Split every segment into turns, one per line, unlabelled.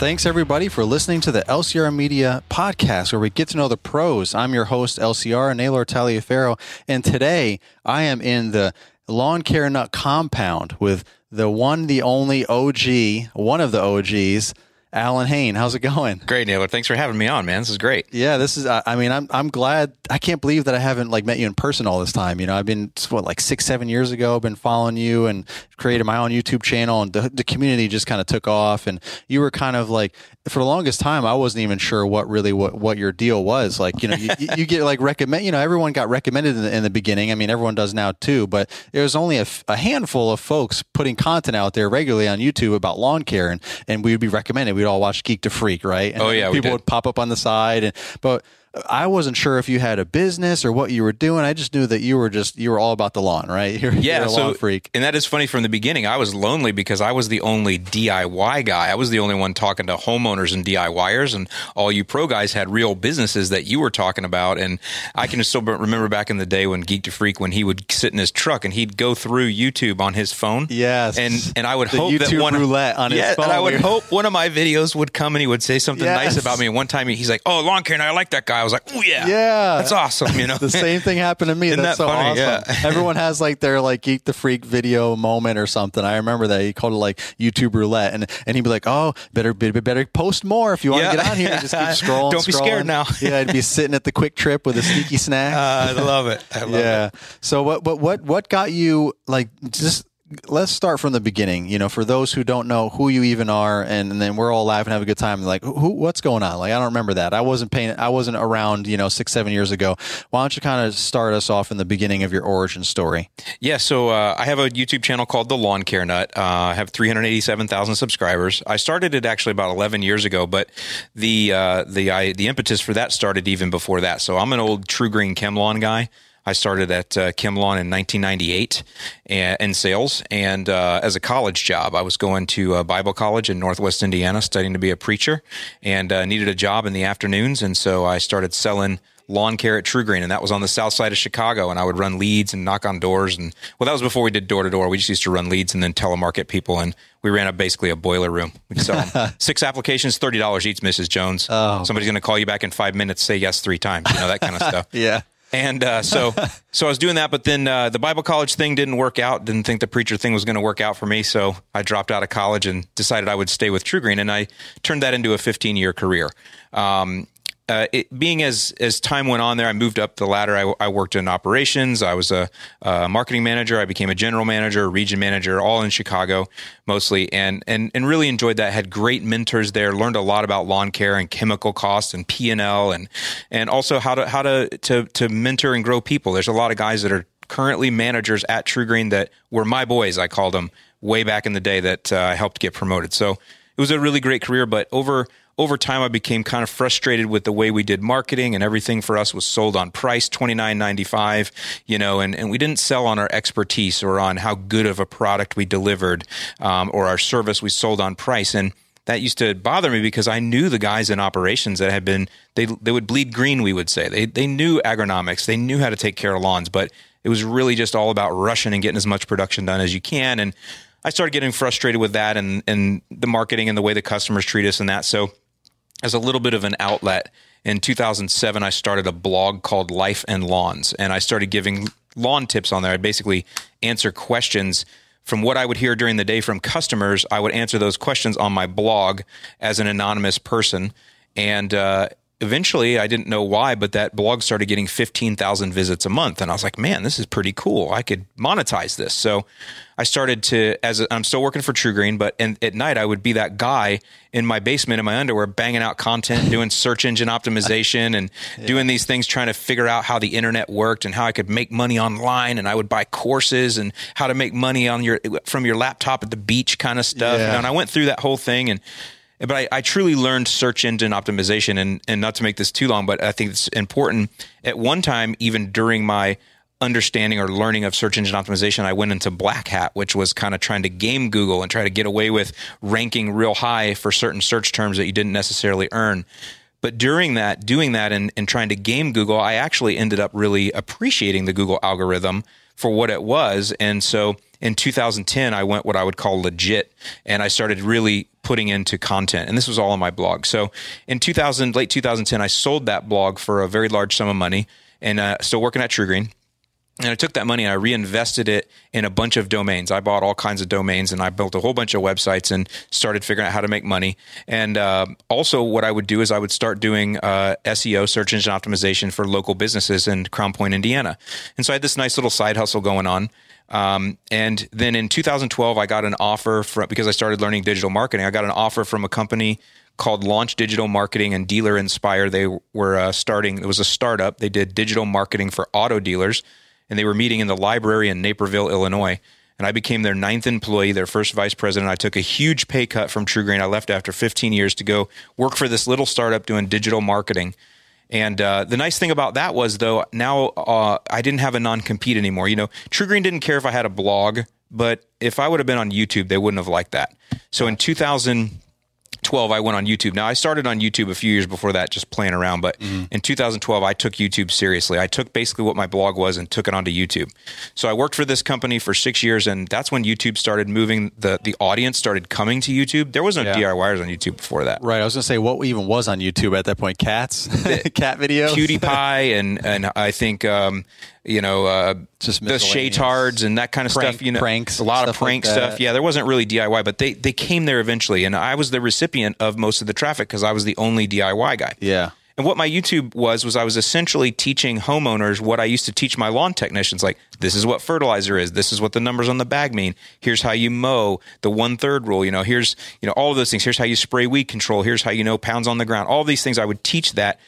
Thanks everybody for listening to the LCR Media podcast where we get to know the pros. I'm your host, LCR, Naylor Taliaferro, and today I am in the lawn care nut compound with the one, the only OG, one of the OGs, Allyn Hane. How's it going?
Great, Naylor. Thanks for having me on, man. This is great.
Yeah, this is. I mean, I'm I'm glad. I can't believe that I haven't like met you in person all this time. You know, I've been what like six, seven years ago. I've been following you and created my own YouTube channel, and the, the community just kind of took off. And you were kind of like for the longest time, I wasn't even sure what really what what your deal was. Like, you know, you, you get like recommend. You know, everyone got recommended in the, in the beginning. I mean, everyone does now too. But there was only a, a handful of folks putting content out there regularly on YouTube about lawn care, and and we would be recommended. We'd all watch Geek to freak, right? And
oh yeah,
people would pop up on the side, and but I wasn't sure if you had a business or what you were doing. I just knew that you were just you were all about the lawn, right? You're,
yeah,
you're a
so,
lawn freak.
And that is funny from the beginning. I was lonely because I was the only DIY guy. I was the only one talking to homeowners and DIYers, and all you pro guys had real businesses that you were talking about. And I can still remember back in the day when Geek to Freak when he would sit in his truck and he'd go through YouTube on his phone.
Yes,
and and I would
the
hope
YouTube
that one
roulette on
yeah,
his phone.
and I would hope one of my videos would come and he would say something
Yes.
nice about me. And one time he's like, "Oh, lawn care, and I like that guy." I was like, "Oh yeah,
Yeah.
that's awesome." You know,
the same thing happened to me.
Isn't
That's
that
so
funny?
awesome.
Yeah.
Everyone has like their like geek the freak video moment or something. I remember that he called it like YouTube roulette, and and he'd be like, "Oh, better better, better post more if you want to
Yeah.
get on here." Just keep scrolling.
Don't be scared now.
yeah, I'd be sitting at the QuikTrip with a sneaky snack.
Uh, I love it. I love
yeah.
it.
So what what what what got you like just let's start from the beginning. You know, for those who don't know who you even are, and, and then we're all laughing, have a good time. Like, who, what's going on? Like, I don't remember that. I wasn't paying. I wasn't around. You know, six seven years ago. Why don't you kind of start us off in the beginning of your origin story?
Yeah, so uh, I have a YouTube channel called The Lawn Care Nut. Uh, I have 387,000 subscribers. I started it actually about 11 years ago, but the uh, the I, the impetus for that started even before that. So I'm an old TruGreen ChemLawn guy. I started at uh, Lawn in 1998 and, in sales, and uh, as a college job, I was going to uh, Bible College in Northwest Indiana, studying to be a preacher, and uh, needed a job in the afternoons, and so I started selling lawn care at TruGreen, and that was on the south side of Chicago. And I would run leads and knock on doors. And well, that was before we did door to door. We just used to run leads and then telemarket people. And we ran a basically a boiler room. We'd sell six applications, thirty dollars each, Mrs. Jones.
Oh.
Somebody's going to call you back in five minutes, say yes three times. You know that kind of stuff.
Yeah.
And uh, so, so I was doing that, but then uh, the Bible college thing didn't work out. Didn't think the preacher thing was going to work out for me, so I dropped out of college and decided I would stay with TruGreen, and I turned that into a 15 year career. Um, uh, it, being as as time went on there, I moved up the ladder. I, I worked in operations. I was a, a marketing manager. I became a general manager, a region manager, all in Chicago mostly, and and and really enjoyed that. Had great mentors there. Learned a lot about lawn care and chemical costs and P and L, and and also how to how to to to mentor and grow people. There's a lot of guys that are currently managers at TruGreen that were my boys. I called them way back in the day that uh, I helped get promoted. So it was a really great career, but over over time I became kind of frustrated with the way we did marketing and everything for us was sold on price, twenty nine ninety five, you know, and, and we didn't sell on our expertise or on how good of a product we delivered um, or our service. We sold on price. And that used to bother me because I knew the guys in operations that had been they they would bleed green, we would say. They they knew agronomics, they knew how to take care of lawns, but it was really just all about rushing and getting as much production done as you can. And I started getting frustrated with that and and the marketing and the way the customers treat us and that. So as a little bit of an outlet. In 2007, I started a blog called Life and Lawns, and I started giving lawn tips on there. I basically answer questions from what I would hear during the day from customers. I would answer those questions on my blog as an anonymous person, and uh, eventually, I didn't know why, but that blog started getting 15,000 visits a month. And I was like, man, this is pretty cool. I could monetize this. So I started to, as a, I'm still working for TruGreen, but and at night I would be that guy in my basement in my underwear, banging out content, doing search engine optimization and doing these things, trying to figure out how the internet worked and how I could make money online. And I would buy courses and how to make money on your, from your laptop at the beach kind of stuff.
Yeah.
You know, and I went through that whole thing and, but I, I truly learned search engine optimization and, and not to make this too long, but I think it's important. At one time, even during my understanding or learning of search engine optimization, I went into black hat, which was kind of trying to game Google and try to get away with ranking real high for certain search terms that you didn't necessarily earn. But during that, doing that and, and trying to game Google, I actually ended up really appreciating the Google algorithm for what it was. And so in 2010, I went what I would call legit, and I started really putting into content. And this was all on my blog. So in 2000, late 2010, I sold that blog for a very large sum of money and uh, still working at TruGreen. And I took that money and I reinvested it in a bunch of domains. I bought all kinds of domains and I built a whole bunch of websites and started figuring out how to make money. And uh, also, what I would do is I would start doing uh, SEO, search engine optimization for local businesses in Crown Point, Indiana. And so I had this nice little side hustle going on. Um, and then in 2012, I got an offer from because I started learning digital marketing. I got an offer from a company called Launch Digital Marketing and Dealer Inspire. They were uh, starting. It was a startup. They did digital marketing for auto dealers and they were meeting in the library in Naperville, Illinois. And I became their ninth employee, their first vice president. I took a huge pay cut from TruGreen. I left after 15 years to go work for this little startup doing digital marketing. And uh, the nice thing about that was, though, now uh, I didn't have a non compete anymore. You know, TruGreen didn't care if I had a blog, but if I would have been on YouTube, they wouldn't have liked that. So in 2000, 12 i went on youtube. Now i started on youtube a few years before that just playing around but mm. in 2012 i took youtube seriously. I took basically what my blog was and took it onto youtube. So i worked for this company for six years and that's when youtube started moving the the audience started coming to youtube. There was no yeah. diyers on youtube before that.
Right i was going to say what even was on youtube at that point? Cats? Cat videos?
Pewdiepie and and i think um, you know, uh, just the shaytards and that kind of Prank, stuff. You know,
pranks,
a lot of prank like stuff. Yeah, there wasn't really DIY, but they they came there eventually, and I was the recipient of most of the traffic because I was the only DIY guy.
Yeah.
And what my YouTube was was I was essentially teaching homeowners what I used to teach my lawn technicians. Like this is what fertilizer is. This is what the numbers on the bag mean. Here's how you mow. The one third rule. You know, here's you know all of those things. Here's how you spray weed control. Here's how you know pounds on the ground. All these things I would teach that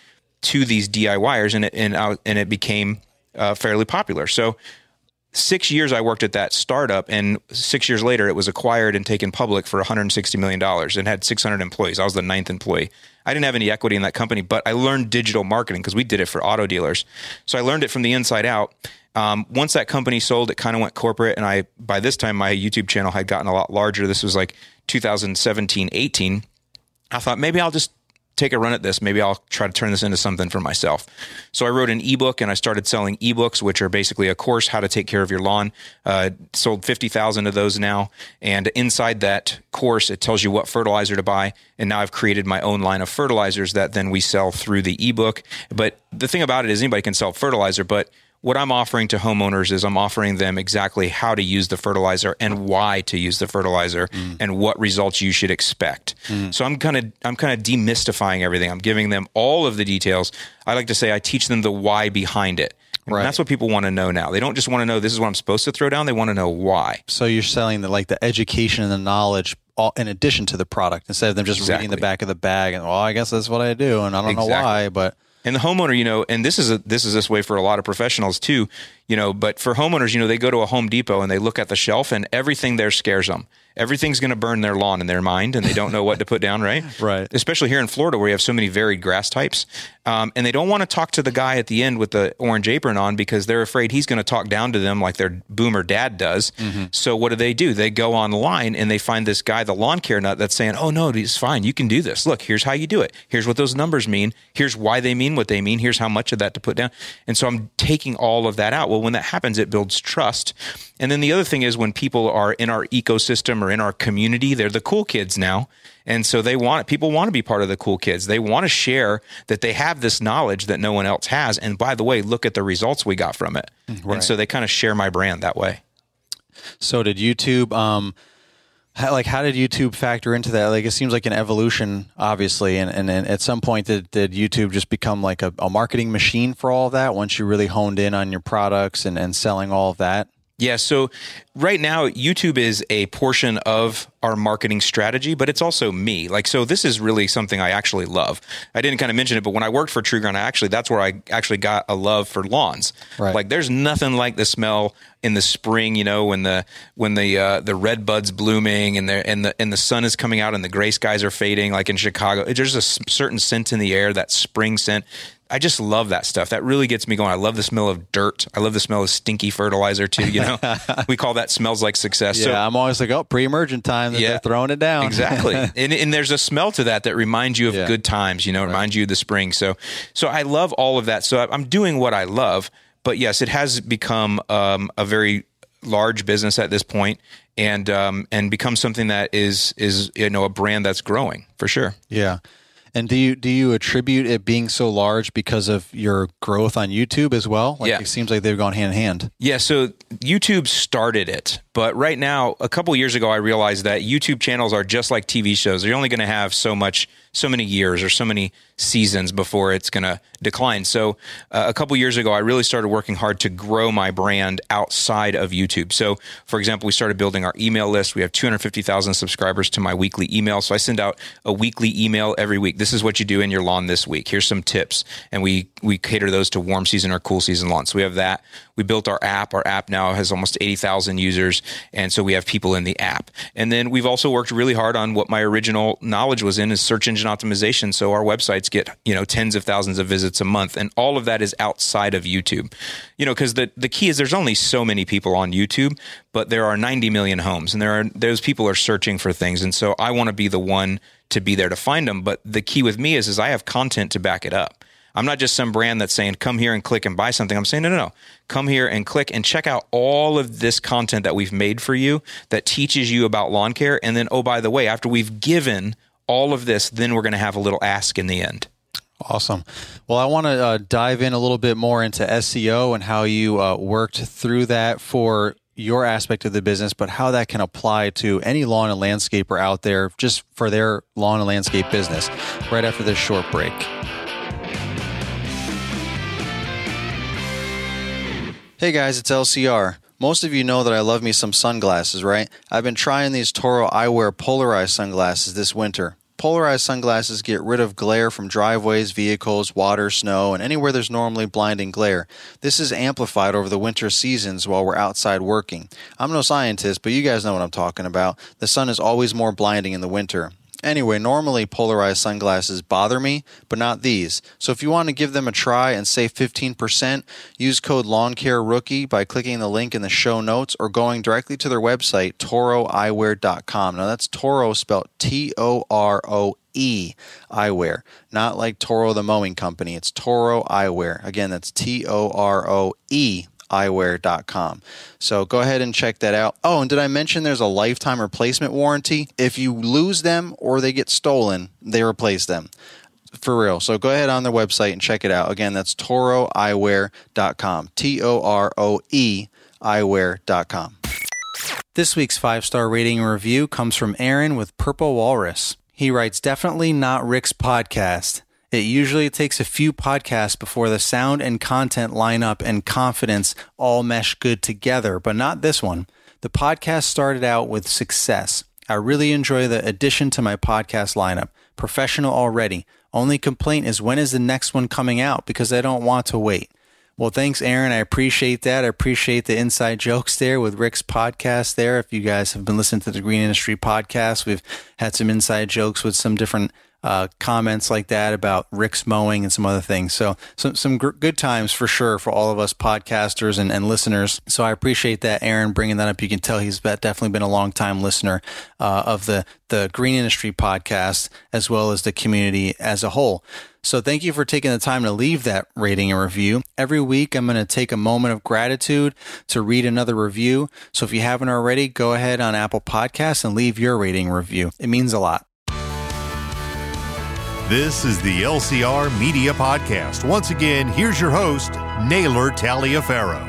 to these DIYers, and it and I, and it became uh, fairly popular. So six years I worked at that startup, and six years later it was acquired and taken public for 160 million dollars and had 600 employees. I was the ninth employee. I didn't have any equity in that company, but I learned digital marketing because we did it for auto dealers. So I learned it from the inside out. Um, once that company sold, it kind of went corporate, and I by this time my YouTube channel had gotten a lot larger. This was like 2017, 18. I thought maybe I'll just take a run at this. Maybe I'll try to turn this into something for myself. So I wrote an ebook and I started selling ebooks, which are basically a course how to take care of your lawn. Uh, sold 50,000 of those now. And inside that course, it tells you what fertilizer to buy. And now I've created my own line of fertilizers that then we sell through the ebook. But the thing about it is anybody can sell fertilizer, but what I'm offering to homeowners is I'm offering them exactly how to use the fertilizer and why to use the fertilizer mm. and what results you should expect. Mm. So I'm kind of I'm kind of demystifying everything. I'm giving them all of the details. I like to say I teach them the why behind it. And right. that's what people want to know now. They don't just want to know this is what I'm supposed to throw down. They want to know why.
So you're selling the like the education and the knowledge all, in addition to the product instead of them just exactly. reading the back of the bag and well, I guess that's what I do and I don't exactly. know why, but
and the homeowner, you know, and this is a, this is this way for a lot of professionals too, you know, but for homeowners, you know, they go to a Home Depot and they look at the shelf and everything there scares them everything's going to burn their lawn in their mind and they don't know what to put down, right?
right.
Especially here in Florida where you have so many varied grass types. Um, and they don't want to talk to the guy at the end with the orange apron on because they're afraid he's going to talk down to them like their boomer dad does. Mm-hmm. So what do they do? They go online and they find this guy, the lawn care nut, that's saying, oh, no, it's fine. You can do this. Look, here's how you do it. Here's what those numbers mean. Here's why they mean what they mean. Here's how much of that to put down. And so I'm taking all of that out. Well, when that happens, it builds trust. And then the other thing is when people are in our ecosystem or in our community, they're the cool kids now. And so they want it, people want to be part of the cool kids. They want to share that they have this knowledge that no one else has. And by the way, look at the results we got from it. Right. And so they kind of share my brand that way.
So did YouTube um how, like how did YouTube factor into that? Like it seems like an evolution, obviously, and and, and at some point did, did YouTube just become like a, a marketing machine for all of that once you really honed in on your products and, and selling all of that?
Yeah. So right now, YouTube is a portion of our marketing strategy, but it's also me. Like, so this is really something I actually love. I didn't kind of mention it, but when I worked for TruGreen, I actually, that's where I actually got a love for lawns. Right. Like, there's nothing like the smell in the spring, you know, when the, when the, uh, the red buds blooming and the, and the, and the sun is coming out and the gray skies are fading, like in Chicago. There's a certain scent in the air, that spring scent I just love that stuff. That really gets me going. I love the smell of dirt. I love the smell of stinky fertilizer too. You know, we call that smells like success.
Yeah, so, I'm always like, oh, pre-emergent time. Yeah, they're throwing it down.
exactly. And, and, there's a smell to that that reminds you of yeah. good times. You know, right. reminds you of the spring. So, so I love all of that. So I'm doing what I love. But yes, it has become um, a very large business at this point and um, and become something that is is you know a brand that's growing for sure.
Yeah. And do you do you attribute it being so large because of your growth on YouTube as well? Like
Yeah.
it seems like they've gone hand in hand.
Yeah, so YouTube started it, but right now, a couple years ago, I realized that YouTube channels are just like TV shows. They're only going to have so much, so many years or so many seasons before it's going to decline. So, uh, a couple years ago, I really started working hard to grow my brand outside of YouTube. So, for example, we started building our email list. We have 250,000 subscribers to my weekly email. So, I send out a weekly email every week. This is what you do in your lawn this week. Here's some tips, and we we cater those to warm season or cool season lawns. So, we have that. We built our app. Our app now has almost 80,000 users. And so we have people in the app. And then we've also worked really hard on what my original knowledge was in is search engine optimization. So our websites get, you know, tens of thousands of visits a month. And all of that is outside of YouTube. You know, because the, the key is there's only so many people on YouTube, but there are 90 million homes and there are those people are searching for things. And so I want to be the one to be there to find them. But the key with me is, is I have content to back it up. I'm not just some brand that's saying, come here and click and buy something. I'm saying, no, no, no. Come here and click and check out all of this content that we've made for you that teaches you about lawn care. And then, oh, by the way, after we've given all of this, then we're going to have a little ask in the end.
Awesome. Well, I want to uh, dive in a little bit more into SEO and how you uh, worked through that for your aspect of the business, but how that can apply to any lawn and landscaper out there just for their lawn and landscape business right after this short break. Hey guys, it's LCR. Most of you know that I love me some sunglasses, right? I've been trying these Toro Eyewear polarized sunglasses this winter. Polarized sunglasses get rid of glare from driveways, vehicles, water, snow, and anywhere there's normally blinding glare. This is amplified over the winter seasons while we're outside working. I'm no scientist, but you guys know what I'm talking about. The sun is always more blinding in the winter. Anyway, normally polarized sunglasses bother me, but not these. So if you want to give them a try and save 15%, use code LawnCareRookie by clicking the link in the show notes or going directly to their website, toroeyewear.com. Now that's Toro spelled T O R O E eyewear, not like Toro the mowing company. It's Toro eyewear. Again, that's T O R O E eyewear.com. So go ahead and check that out. Oh, and did I mention there's a lifetime replacement warranty? If you lose them or they get stolen, they replace them. For real. So go ahead on their website and check it out. Again, that's toroeyewear.com. T O R O E eyewear.com. This week's five star rating and review comes from Aaron with Purple Walrus. He writes, Definitely not Rick's podcast. It usually takes a few podcasts before the sound and content line up and confidence all mesh good together, but not this one. The podcast started out with success. I really enjoy the addition to my podcast lineup. Professional already. Only complaint is when is the next one coming out because I don't want to wait. Well, thanks, Aaron. I appreciate that. I appreciate the inside jokes there with Rick's podcast there. If you guys have been listening to the Green Industry podcast, we've had some inside jokes with some different uh, comments like that about Rick's mowing and some other things. So some some gr- good times for sure for all of us podcasters and, and listeners. So I appreciate that, Aaron, bringing that up. You can tell he's definitely been a long time listener uh, of the the Green Industry podcast as well as the community as a whole. So thank you for taking the time to leave that rating and review. Every week, I'm going to take a moment of gratitude to read another review. So if you haven't already, go ahead on Apple Podcasts and leave your rating review. It means a lot.
This is the LCR Media Podcast. Once again, here's your host, Naylor Taliaferro.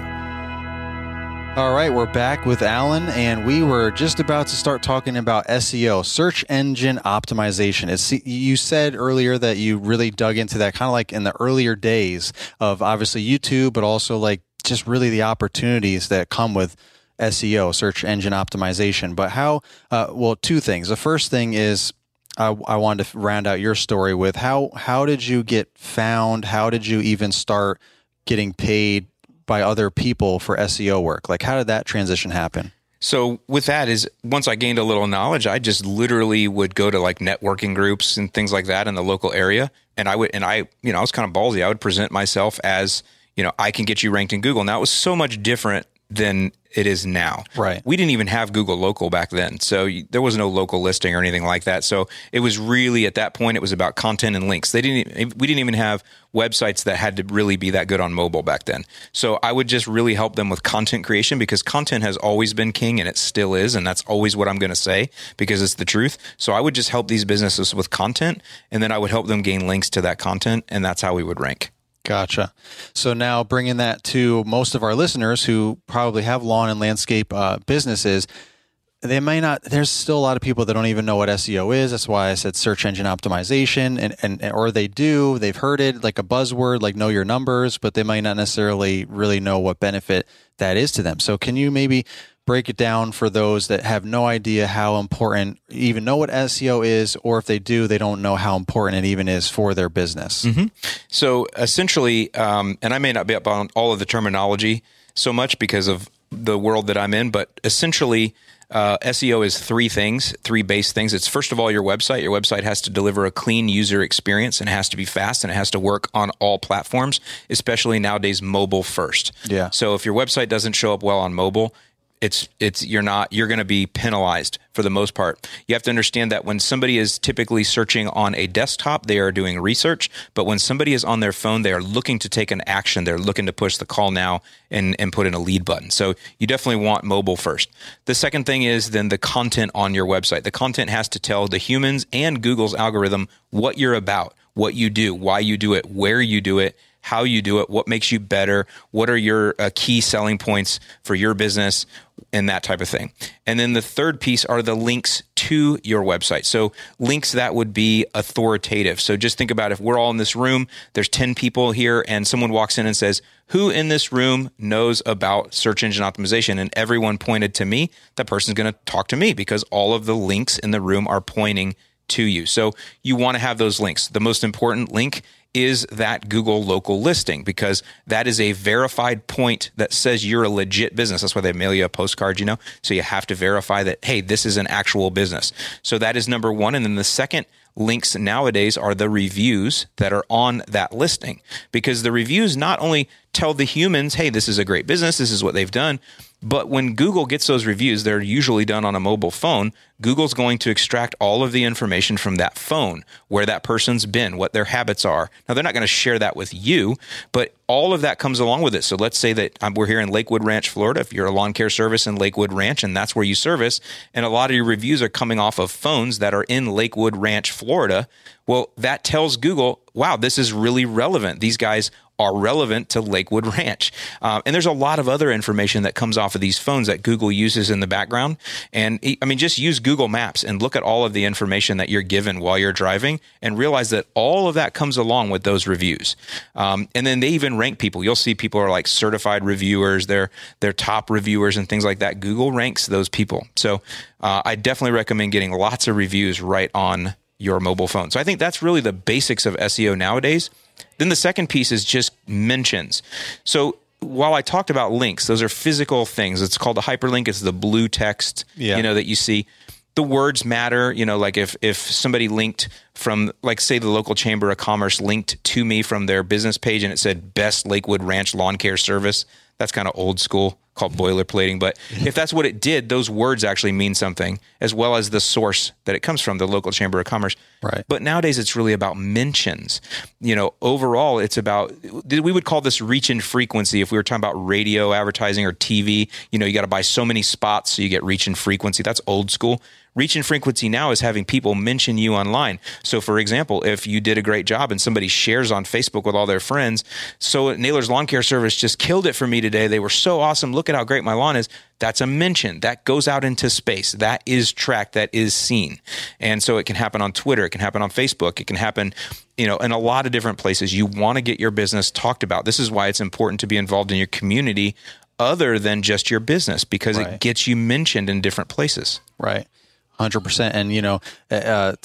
All right, we're back with Allyn, and we were just about to start talking about SEO, search engine optimization. It's, you said earlier that you really dug into that kind of like in the earlier days of obviously YouTube, but also like just really the opportunities that come with SEO, search engine optimization. But how, uh, well, two things. The first thing is, I, I wanted to round out your story with how how did you get found? How did you even start getting paid by other people for SEO work? Like, how did that transition happen?
So with that is once I gained a little knowledge, I just literally would go to like networking groups and things like that in the local area, and I would and I you know I was kind of ballsy. I would present myself as you know I can get you ranked in Google. Now it was so much different than it is now.
Right.
We didn't even have Google Local back then. So you, there was no local listing or anything like that. So it was really at that point it was about content and links. They didn't we didn't even have websites that had to really be that good on mobile back then. So I would just really help them with content creation because content has always been king and it still is and that's always what I'm going to say because it's the truth. So I would just help these businesses with content and then I would help them gain links to that content and that's how we would rank.
Gotcha. So now bringing that to most of our listeners who probably have lawn and landscape uh, businesses, they may not. There's still a lot of people that don't even know what SEO is. That's why I said search engine optimization, and and or they do. They've heard it like a buzzword, like know your numbers, but they might not necessarily really know what benefit that is to them. So can you maybe break it down for those that have no idea how important, even know what SEO is, or if they do, they don't know how important it even is for their business.
Mm-hmm. So essentially, um, and I may not be up on all of the terminology so much because of the world that I'm in, but essentially, uh, SEO is three things, three base things. It's first of all your website. Your website has to deliver a clean user experience and it has to be fast and it has to work on all platforms, especially nowadays mobile first.
Yeah.
So if your website doesn't show up well on mobile, it's it's you're not you're going to be penalized for the most part. You have to understand that when somebody is typically searching on a desktop, they are doing research, but when somebody is on their phone, they are looking to take an action. They're looking to push the call now and and put in a lead button. So you definitely want mobile first. The second thing is then the content on your website. The content has to tell the humans and Google's algorithm what you're about, what you do, why you do it, where you do it how you do it, what makes you better, what are your uh, key selling points for your business, and that type of thing. And then the third piece are the links to your website. So links that would be authoritative. So just think about if we're all in this room, there's 10 people here and someone walks in and says, "Who in this room knows about search engine optimization?" and everyone pointed to me, that person's going to talk to me because all of the links in the room are pointing to you. So you want to have those links. The most important link is that Google local listing because that is a verified point that says you're a legit business. That's why they mail you a postcard, you know? So you have to verify that, hey, this is an actual business. So that is number one. And then the second links nowadays are the reviews that are on that listing because the reviews not only tell the humans, hey, this is a great business, this is what they've done, but when Google gets those reviews, they're usually done on a mobile phone. Google's going to extract all of the information from that phone, where that person's been, what their habits are. Now, they're not going to share that with you, but all of that comes along with it. So let's say that um, we're here in Lakewood Ranch, Florida. If you're a lawn care service in Lakewood Ranch and that's where you service, and a lot of your reviews are coming off of phones that are in Lakewood Ranch, Florida, well, that tells Google, wow, this is really relevant. These guys are relevant to Lakewood Ranch. Uh, and there's a lot of other information that comes off of these phones that Google uses in the background. And I mean, just use Google Maps and look at all of the information that you're given while you're driving and realize that all of that comes along with those reviews. Um, and then they even rank people. You'll see people are like certified reviewers, they're, they're top reviewers and things like that. Google ranks those people. So uh, I definitely recommend getting lots of reviews right on your mobile phone. So I think that's really the basics of SEO nowadays. Then the second piece is just mentions. So while I talked about links, those are physical things. It's called a hyperlink. It's the blue text,
Yeah.
you know, that you see. The words matter. You know, like if if somebody linked from, like, say, the local chamber of commerce linked to me from their business page and it said "Best Lakewood Ranch Lawn Care Service," that's kind of old school, called boilerplating. But if that's what it did, those words actually mean something, as well as the source that it comes from, the local chamber of commerce.
Right.
But nowadays, it's really about mentions. You know, overall, it's about we would call this reach and frequency. If we were talking about radio advertising or TV, you know, you got to buy so many spots so you get reach and frequency. That's old school. Reach and frequency now is having people mention you online. So, for example, if you did a great job and somebody shares on Facebook with all their friends, so Naylor's Lawn Care Service just killed it for me today. They were so awesome. Look at how great my lawn is. That's a mention that goes out into space. That is tracked. That is seen. And so it can happen on Twitter. It can happen on Facebook. It can happen, you know, in a lot of different places. You want to get your business talked about. This is why it's important to be involved in your community other than just your business because
Right.
it gets you mentioned in different places.
Right. Hundred percent, and you know, uh, uh,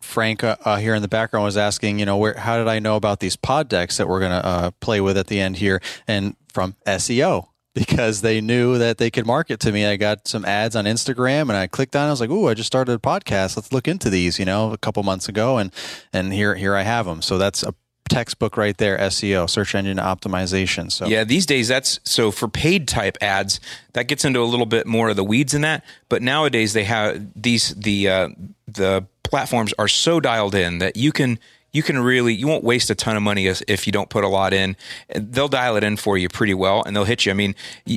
Frank uh, uh, here in the background was asking, you know, where how did I know about these pod decks that we're gonna uh, play with at the end here, and from SEO because they knew that they could market to me. I got some ads on Instagram, and I clicked on. it. I was like, "Ooh, I just started a podcast. Let's look into these." You know, a couple months ago, and and here here I have them. So that's a textbook right there. SEO, search engine optimization. So
Yeah, these days that's so for paid type ads that gets into a little bit more of the weeds in that. But nowadays they have these the uh, the platforms are so dialed in that you can you can really you won't waste a ton of money if, you don't put a lot in. They'll dial it in for you pretty well and they'll hit you. I mean,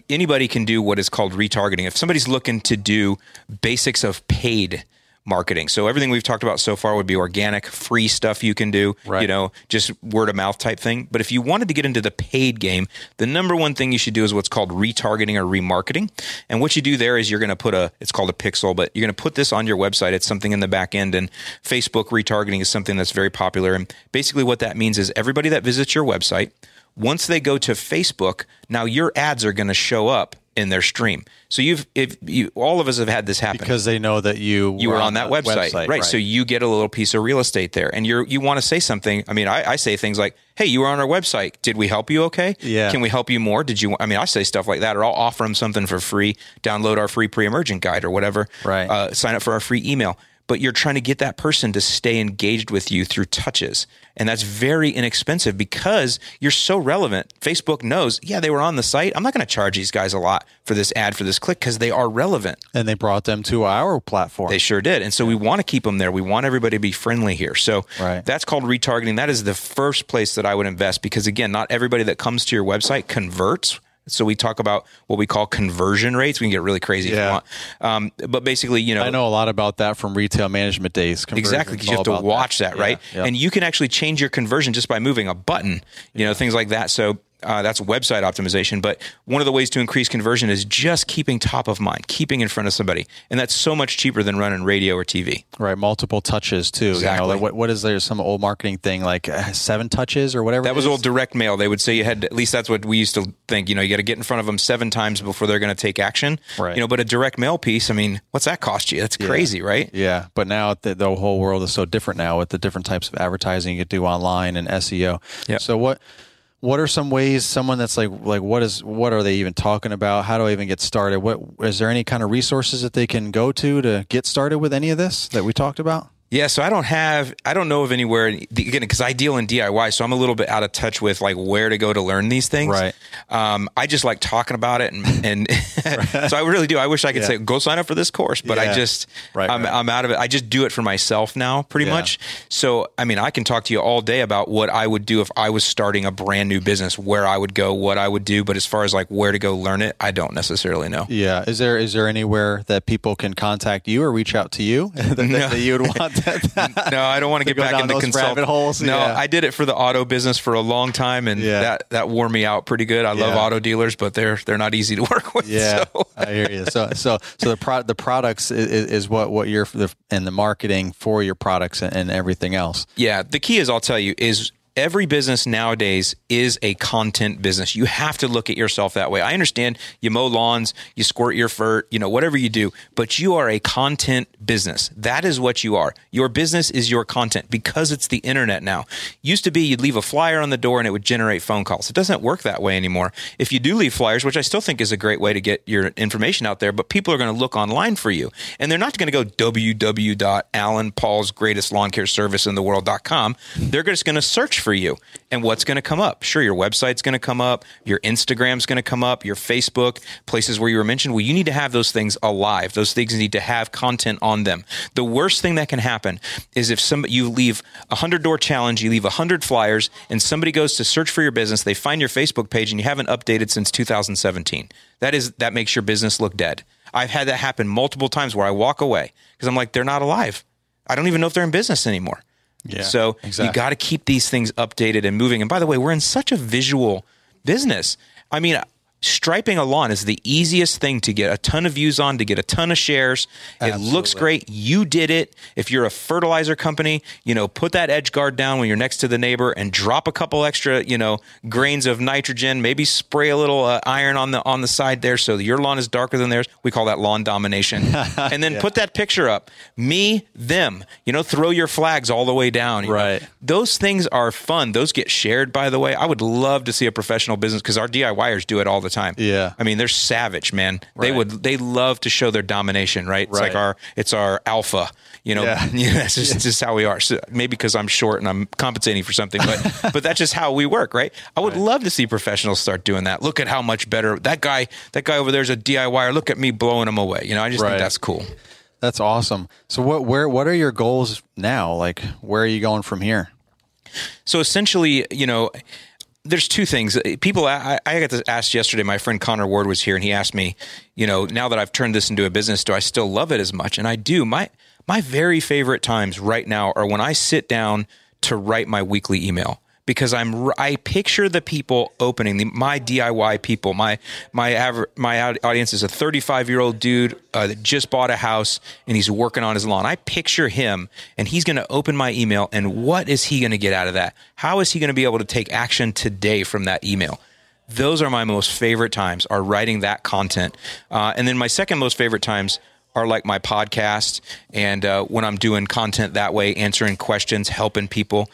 anybody can do what is called retargeting. If somebody's looking to do basics of paid marketing. So everything we've talked about so far would be organic, free stuff you can do,
Right.
you know, just word of mouth type thing. But if you wanted to get into the paid game, the number one thing you should do is what's called retargeting or remarketing. And what you do there is you're going to put a, it's called a pixel, but you're going to put this on your website. It's something in the back end. And Facebook retargeting is something that's very popular. And basically what that means is everybody that visits your website, once they go to Facebook, now your ads are going to show up in their stream. So you've, if you, all of us have had this happen
because they know that you
you were on that
the
website, right. So you get a little piece of real estate there, and you're you want to say something. I mean, I, I say things like, "Hey, you were on our website. Did we help you? Okay.
Yeah.
Can we help you more? Did you? I mean, I say stuff like that, or I'll offer them something for free. Download our free pre-emergent guide or whatever.
Right.
Uh, sign up for our free email. But you're trying to get that person to stay engaged with you through touches. And that's very inexpensive because you're so relevant. Facebook knows, yeah, they were on the site. I'm not going to charge these guys a lot for this ad, for this click, because they are relevant.
and they brought them to our platform.
They sure did. And so we want to keep them there. We want everybody to be friendly here. So
Right.
that's called retargeting. That is the first place that I would invest because, again, not everybody that comes to your website converts. So we talk about what we call conversion rates. We can get really crazy if you want. Um, but basically, you know,
I know a lot about that from retail management days.
Exactly, because you have to watch that, right? And you can actually change your conversion just by moving a button, you know, things like that. So uh, that's website optimization. But one of the ways to increase conversion is just keeping top of mind, keeping in front of somebody, and that's so much cheaper than running radio or TV.
right, multiple touches too. You know,
Exactly.
like what what is there? Some old marketing thing like uh, seven touches or whatever.
That was old direct mail. They would say you had at least that's what we used to think. You know, you got to get in front of them seven times before they're going to take action.
Right.
You know, but a direct mail piece. I mean, what's that cost you? That's crazy, right?
Yeah, but now the, the whole world is so different now with the different types of advertising you could do online and SEO.
Yeah.
So what what are some ways someone that's like like what is what are they even talking about? How do I even get started? What is there any kind of resources that they can go to to get started with any of this that we talked about?
Yeah, so I don't have, I don't know of anywhere again because I deal in DIY, so I'm a little bit out of touch with like where to go to learn these things.
Right.
Um, I just like talking about it, and, and so I really do. I wish I could
Yeah.
say go sign up for this course, but I just,
Right,
I'm,
right.
I'm out of it. I just do it for myself now, pretty
Yeah.
much. So I mean, I can talk to you all day about what I would do if I was starting a brand new business, where I would go, what I would do. But as far as like where to go learn it, I don't necessarily know.
Yeah. Is there is there anywhere that people can contact you or reach out to you that, that-
No.
that you would want?
No, I don't want to get back into
those
consult.
rabbit holes?
No,
Yeah.
I did it for the auto business for a long time, and
Yeah.
that that wore me out pretty good. I love auto dealers, but they're they're not easy to work with.
Yeah,
so.
I hear you. So, so, so the pro- the products is, is what what you're the, and the marketing for your products and, and everything else.
Yeah, the key is I'll tell you is every business nowadays is a content business. You have to look at yourself that way. I understand you mow lawns, you squirt your fur, you know, whatever you do, but you are a content business. That is what you are. Your business is your content because it's the internet now. Used to be you'd leave a flyer on the door and it would generate phone calls. It doesn't work that way anymore. If you do leave flyers, which I still think is a great way to get your information out there, but people are going to look online for you. And they're not going to go www.alanpaulsgreatestlawncare They're just going to search for you. And what's going to come up? Sure, your website's going to come up, your Instagram's going to come up, your Facebook, places where you were mentioned. Well, you need to have those things alive. Those things need to have content on them. The worst thing that can happen is if somebody you leave a hundred door challenge, you leave a hundred flyers, and somebody goes to search for your business, they find your Facebook page, and you haven't updated since 2017. That is that makes your business look dead. I've had that happen multiple times where I walk away because I'm like, they're not alive. I don't even know if they're in business anymore.
Yeah,
so
exactly.
you got to keep these things updated and moving. And by the way, we're in such a visual business. I mean, striping a lawn is the easiest thing to get a ton of views on, to get a ton of shares. It looks great. You did it. If you're a fertilizer company, you know, put that edge guard down when you're next to the neighbor and drop a couple extra, you know, grains of nitrogen. Maybe spray a little uh, iron on the on the side there so that your lawn is darker than theirs. We call that lawn domination. and then put that picture up. Me, them. You know, throw your flags all the way down. you know.
Right.
Those things are fun. Those get shared, by the way. I would love to see a professional business because our DIYers do it all the time.
Yeah.
I mean, they're savage, man. They would they love to show their domination, right? It's like our it's our alpha. You know,
Yeah.
yeah. that's just, just how we are. So maybe because I'm short and I'm compensating for something, but but that's just how we work, right? I would love to see professionals start doing that. Look at how much better that guy that guy over there's a DIYer. Look at me blowing him away. You know, I just
Right.
think that's cool.
That's awesome. So what where what are your goals now? Like where are you going from here?
So essentially, you know, there's two things. People, I, I got to ask yesterday. My friend Connor Ward was here, and he asked me, you know, now that I've turned this into a business, do I still love it as much? And I do. My my very favorite times right now are when I sit down to write my weekly email because I'm I picture the people opening the, my DIY people. My my aver, my audience is a 35 year old dude uh, that just bought a house and he's working on his lawn. I picture him and he's going to open my email and what is he going to get out of that? How is he going to be able to take action today from that email? Those are my most favorite times. Are writing that content, uh, and then my second most favorite times are like my podcast and uh, when I'm doing content that way, answering questions, helping people.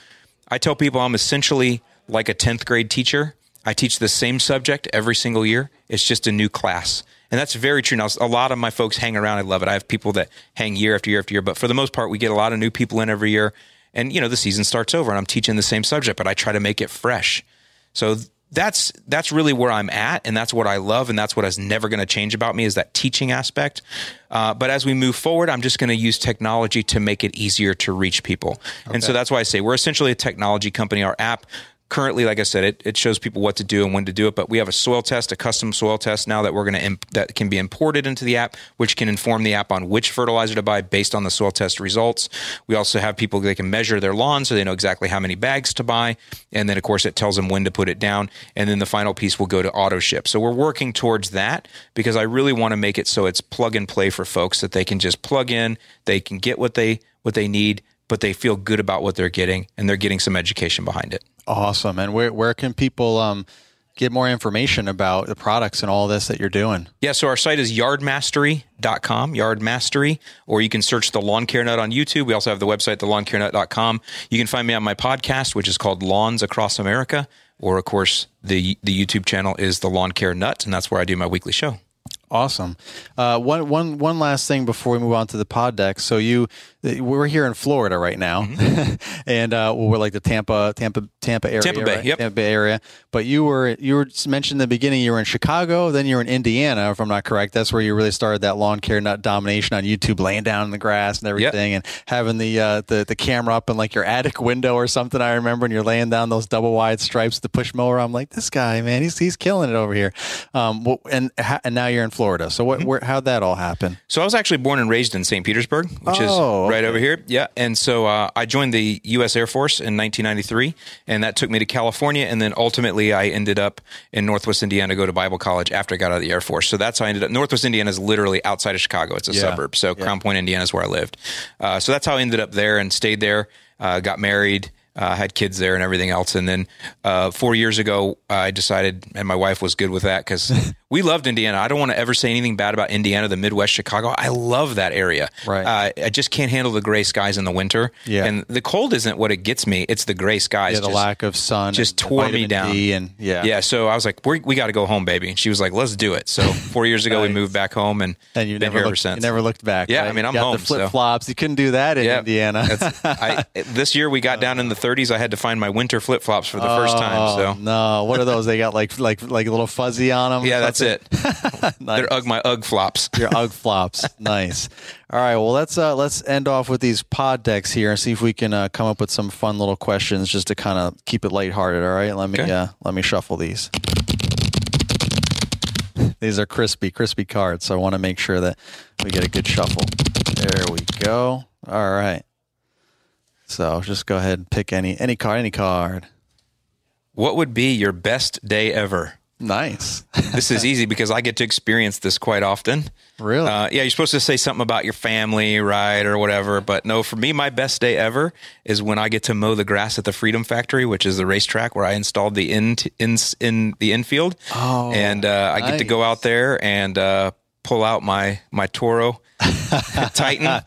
I tell people I'm essentially like a 10th grade teacher. I teach the same subject every single year. It's just a new class. And that's very true. Now, a lot of my folks hang around. I love it. I have people that hang year after year after year, but for the most part, we get a lot of new people in every year. And, you know, the season starts over and I'm teaching the same subject, but I try to make it fresh. So that's that's really where I'm at, and that's what I love, and that's what is never going to change about me is that teaching aspect. Uh, but as we move forward, I'm just going to use technology to make it easier to reach people, and so that's why I say we're essentially a technology company. Our app currently, like I said, it, it shows people what to do and when to do it. But we have a soil test, a custom soil test now that we're going to imp- that can be imported into the app, which can inform the app on which fertilizer to buy based on the soil test results. We also have people they can measure their lawn so they know exactly how many bags to buy, and then of course it tells them when to put it down. And then the final piece will go to auto ship. So we're working towards that because I really want to make it so it's plug and play for folks that they can just plug in, they can get what they what they need. But they feel good about what they're getting, and they're getting some education behind it.
Awesome. And where where can people um get more information about the products and all this that you're doing?
Yeah, so our site is yardmastery.com, yardmastery, or you can search the Lawn Care Nut on YouTube. We also have the website, thelawncarenut.com. You can find me on my podcast, which is called Lawns Across America, or of course, the the YouTube channel is the Lawn Care Nut, and that's where I do my weekly show.
Awesome. Uh, one, one, one last thing before we move on to the pod deck. So you, we're here in Florida right now, and uh, we're like the Tampa, Tampa, Tampa area,
Mm-hmm. Tampa Bay,
right?
yep.
Tampa Bay area. But you were, you were mentioned in the beginning. You were in Chicago, then you were in Indiana, if I'm not correct. That's where you really started that lawn care nut domination on YouTube, laying down in the grass and everything, and having the uh, the the camera up in like your attic window or something. I remember, and you're laying down those double wide stripes, the push mower. I'm like, this guy, man, he's he's killing it over here. Um, and and now you're in Florida. So
Mm-hmm.
what, where, how'd that all happen?
So I was actually born and raised in St. Petersburg, which
Oh,
is right
okay.
over here. Yeah, and so uh, I joined the U.S. Air Force in 1993, and that took me to California, and then ultimately I ended up in Northwest Indiana to go to Bible college after I got out of the Air Force. So that's how I ended up. Northwest Indiana is literally outside of Chicago; it's a
Yeah.
suburb. So Crown Point, Indiana, is where I lived. Uh, so that's how I ended up there and stayed there. Uh, got married. Uh, had kids there and everything else, and then uh, four years ago, I decided, and my wife was good with that because we loved Indiana. I don't want to ever say anything bad about Indiana, the Midwest, Chicago. I love that area.
Right.
Uh, I just can't handle the gray skies in the winter.
Yeah.
And the cold isn't what it gets me. It's the gray skies.
Yeah, the
just,
lack of sun
just tore me down.
D and yeah,
Yeah. So I was like, We're, we got to go home, baby. And she was like, let's do it. So four years ago, we moved back home and,
And you never looked,
since.
you never looked back.
Yeah,
right?
I mean, I'm
You got
home,
The flip flops. You couldn't do that in
Yeah.
Indiana.
I, this year we got down in the 30s. I had to find my winter flip flops for the first time.
Oh,
So
no, what are those? They got like like like a little fuzzy on them.
yeah, that's it.
Nice.
They're Ugg my Ugg flops.
Your UGG flops. Nice. All right. Well, let's uh, let's end off with these pod decks here and see if we can uh, come up with some fun little questions just to kind of keep it lighthearted. All right. Let me
Okay.
uh, let me shuffle these. These are crispy, crispy cards, so I want to make sure that we get a good shuffle. There we go. All right. So just go ahead and pick any any card, any card.
What would be your best day ever?
Nice.
This is easy because I get to experience this quite often.
Really?
Uh, yeah, you're supposed to say something about your family, right, or whatever. But no, for me, my best day ever is when I get to mow the grass at the Freedom Factory, which is the racetrack where I installed the in in in the infield.
Oh,
and uh, I get to go out there and uh, pull out my my Toro Titan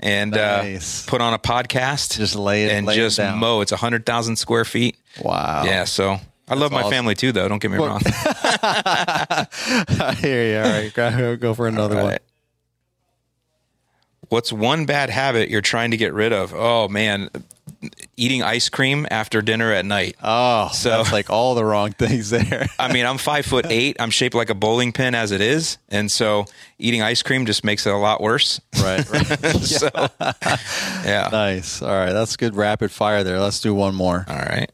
and
Nice.
uh, put on a podcast,
Just lay it-
and
lay it
just
down.
mow. It's a hundred thousand square feet.
wow.
Yeah, so I love my
awesome.
family too, though. Don't get me wrong.
I hear you. All right, go, go for another
All
one.
What's one bad habit you're trying to get rid of? Oh man, eating ice cream after dinner at night.
Oh,
So-
that's like all the wrong things there.
I mean, I'm five foot eight. I'm shaped like a bowling pin as it is, and so eating ice cream just makes it a lot worse.
right. right.
So, yeah.
nice. All right, that's good rapid fire there. Let's do one more.
All right.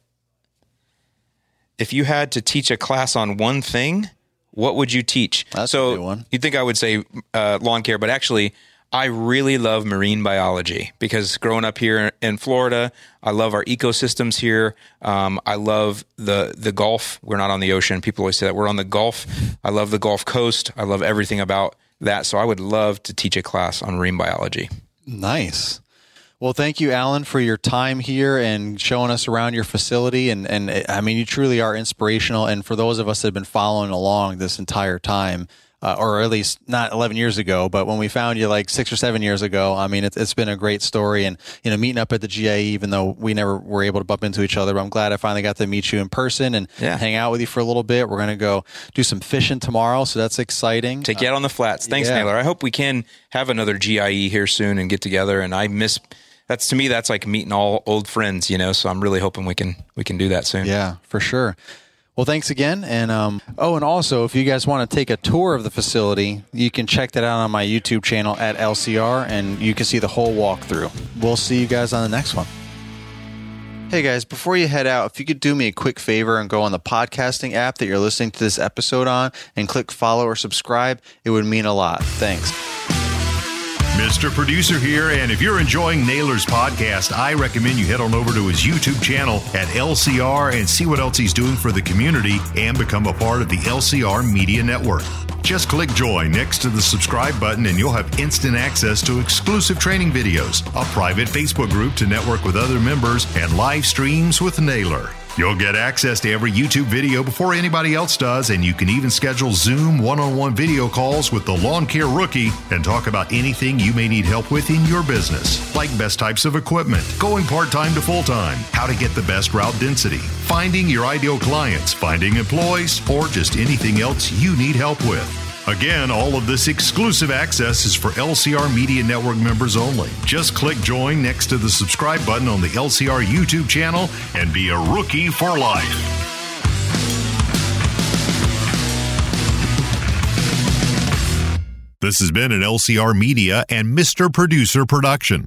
If you had to teach a class on one thing, what would you teach?
That's
so you'd think I would say uh, lawn care, but actually, I really love marine biology because growing up here in Florida, I love our ecosystems here. Um, I love the the Gulf. We're not on the ocean. People always say that we're on the Gulf. I love the Gulf Coast. I love everything about that. So I would love to teach a class on marine biology.
Nice. Well, thank you, Allyn, for your time here and showing us around your facility. And, and I mean, you truly are inspirational. And for those of us that have been following along this entire time, uh, or at least not 11 years ago, but when we found you like six or seven years ago, I mean, it's, it's been a great story. And, you know, meeting up at the GIE, even though we never were able to bump into each other, but I'm glad I finally got to meet you in person and
Yeah.
hang out with you for a little bit. We're going to go do some fishing tomorrow. So that's exciting.
Take you out on the flats. Thanks,
yeah.
Naylor. I hope we can have another GIE here soon and get together. And I miss that's to me that's like meeting all old friends, you know. So I'm really hoping we can we can do that soon.
Yeah, for sure. Well, thanks again. And um, oh, and also, if you guys want to take a tour of the facility, you can check that out on my YouTube channel at LCR, and you can see the whole walkthrough. We'll see you guys on the next one. Hey guys, before you head out, if you could do me a quick favor and go on the podcasting app that you're listening to this episode on and click follow or subscribe, it would mean a lot. Thanks.
Mr. Producer here, and if you're enjoying Naylor's podcast, I recommend you head on over to his YouTube channel at LCR and see what else he's doing for the community and become a part of the LCR Media Network. Just click join next to the subscribe button and you'll have instant access to exclusive training videos, a private Facebook group to network with other members, and live streams with Naylor. You'll get access to every YouTube video before anybody else does, and you can even schedule Zoom one on one video calls with the lawn care rookie and talk about anything you may need help with in your business, like best types of equipment, going part time to full time, how to get the best route density, finding your ideal clients, finding employees, or just anything else you need help with. Again, all of this exclusive access is for LCR Media Network members only. Just click join next to the subscribe button on the LCR YouTube channel and be a rookie for life. This has been an LCR Media and Mr. Producer production.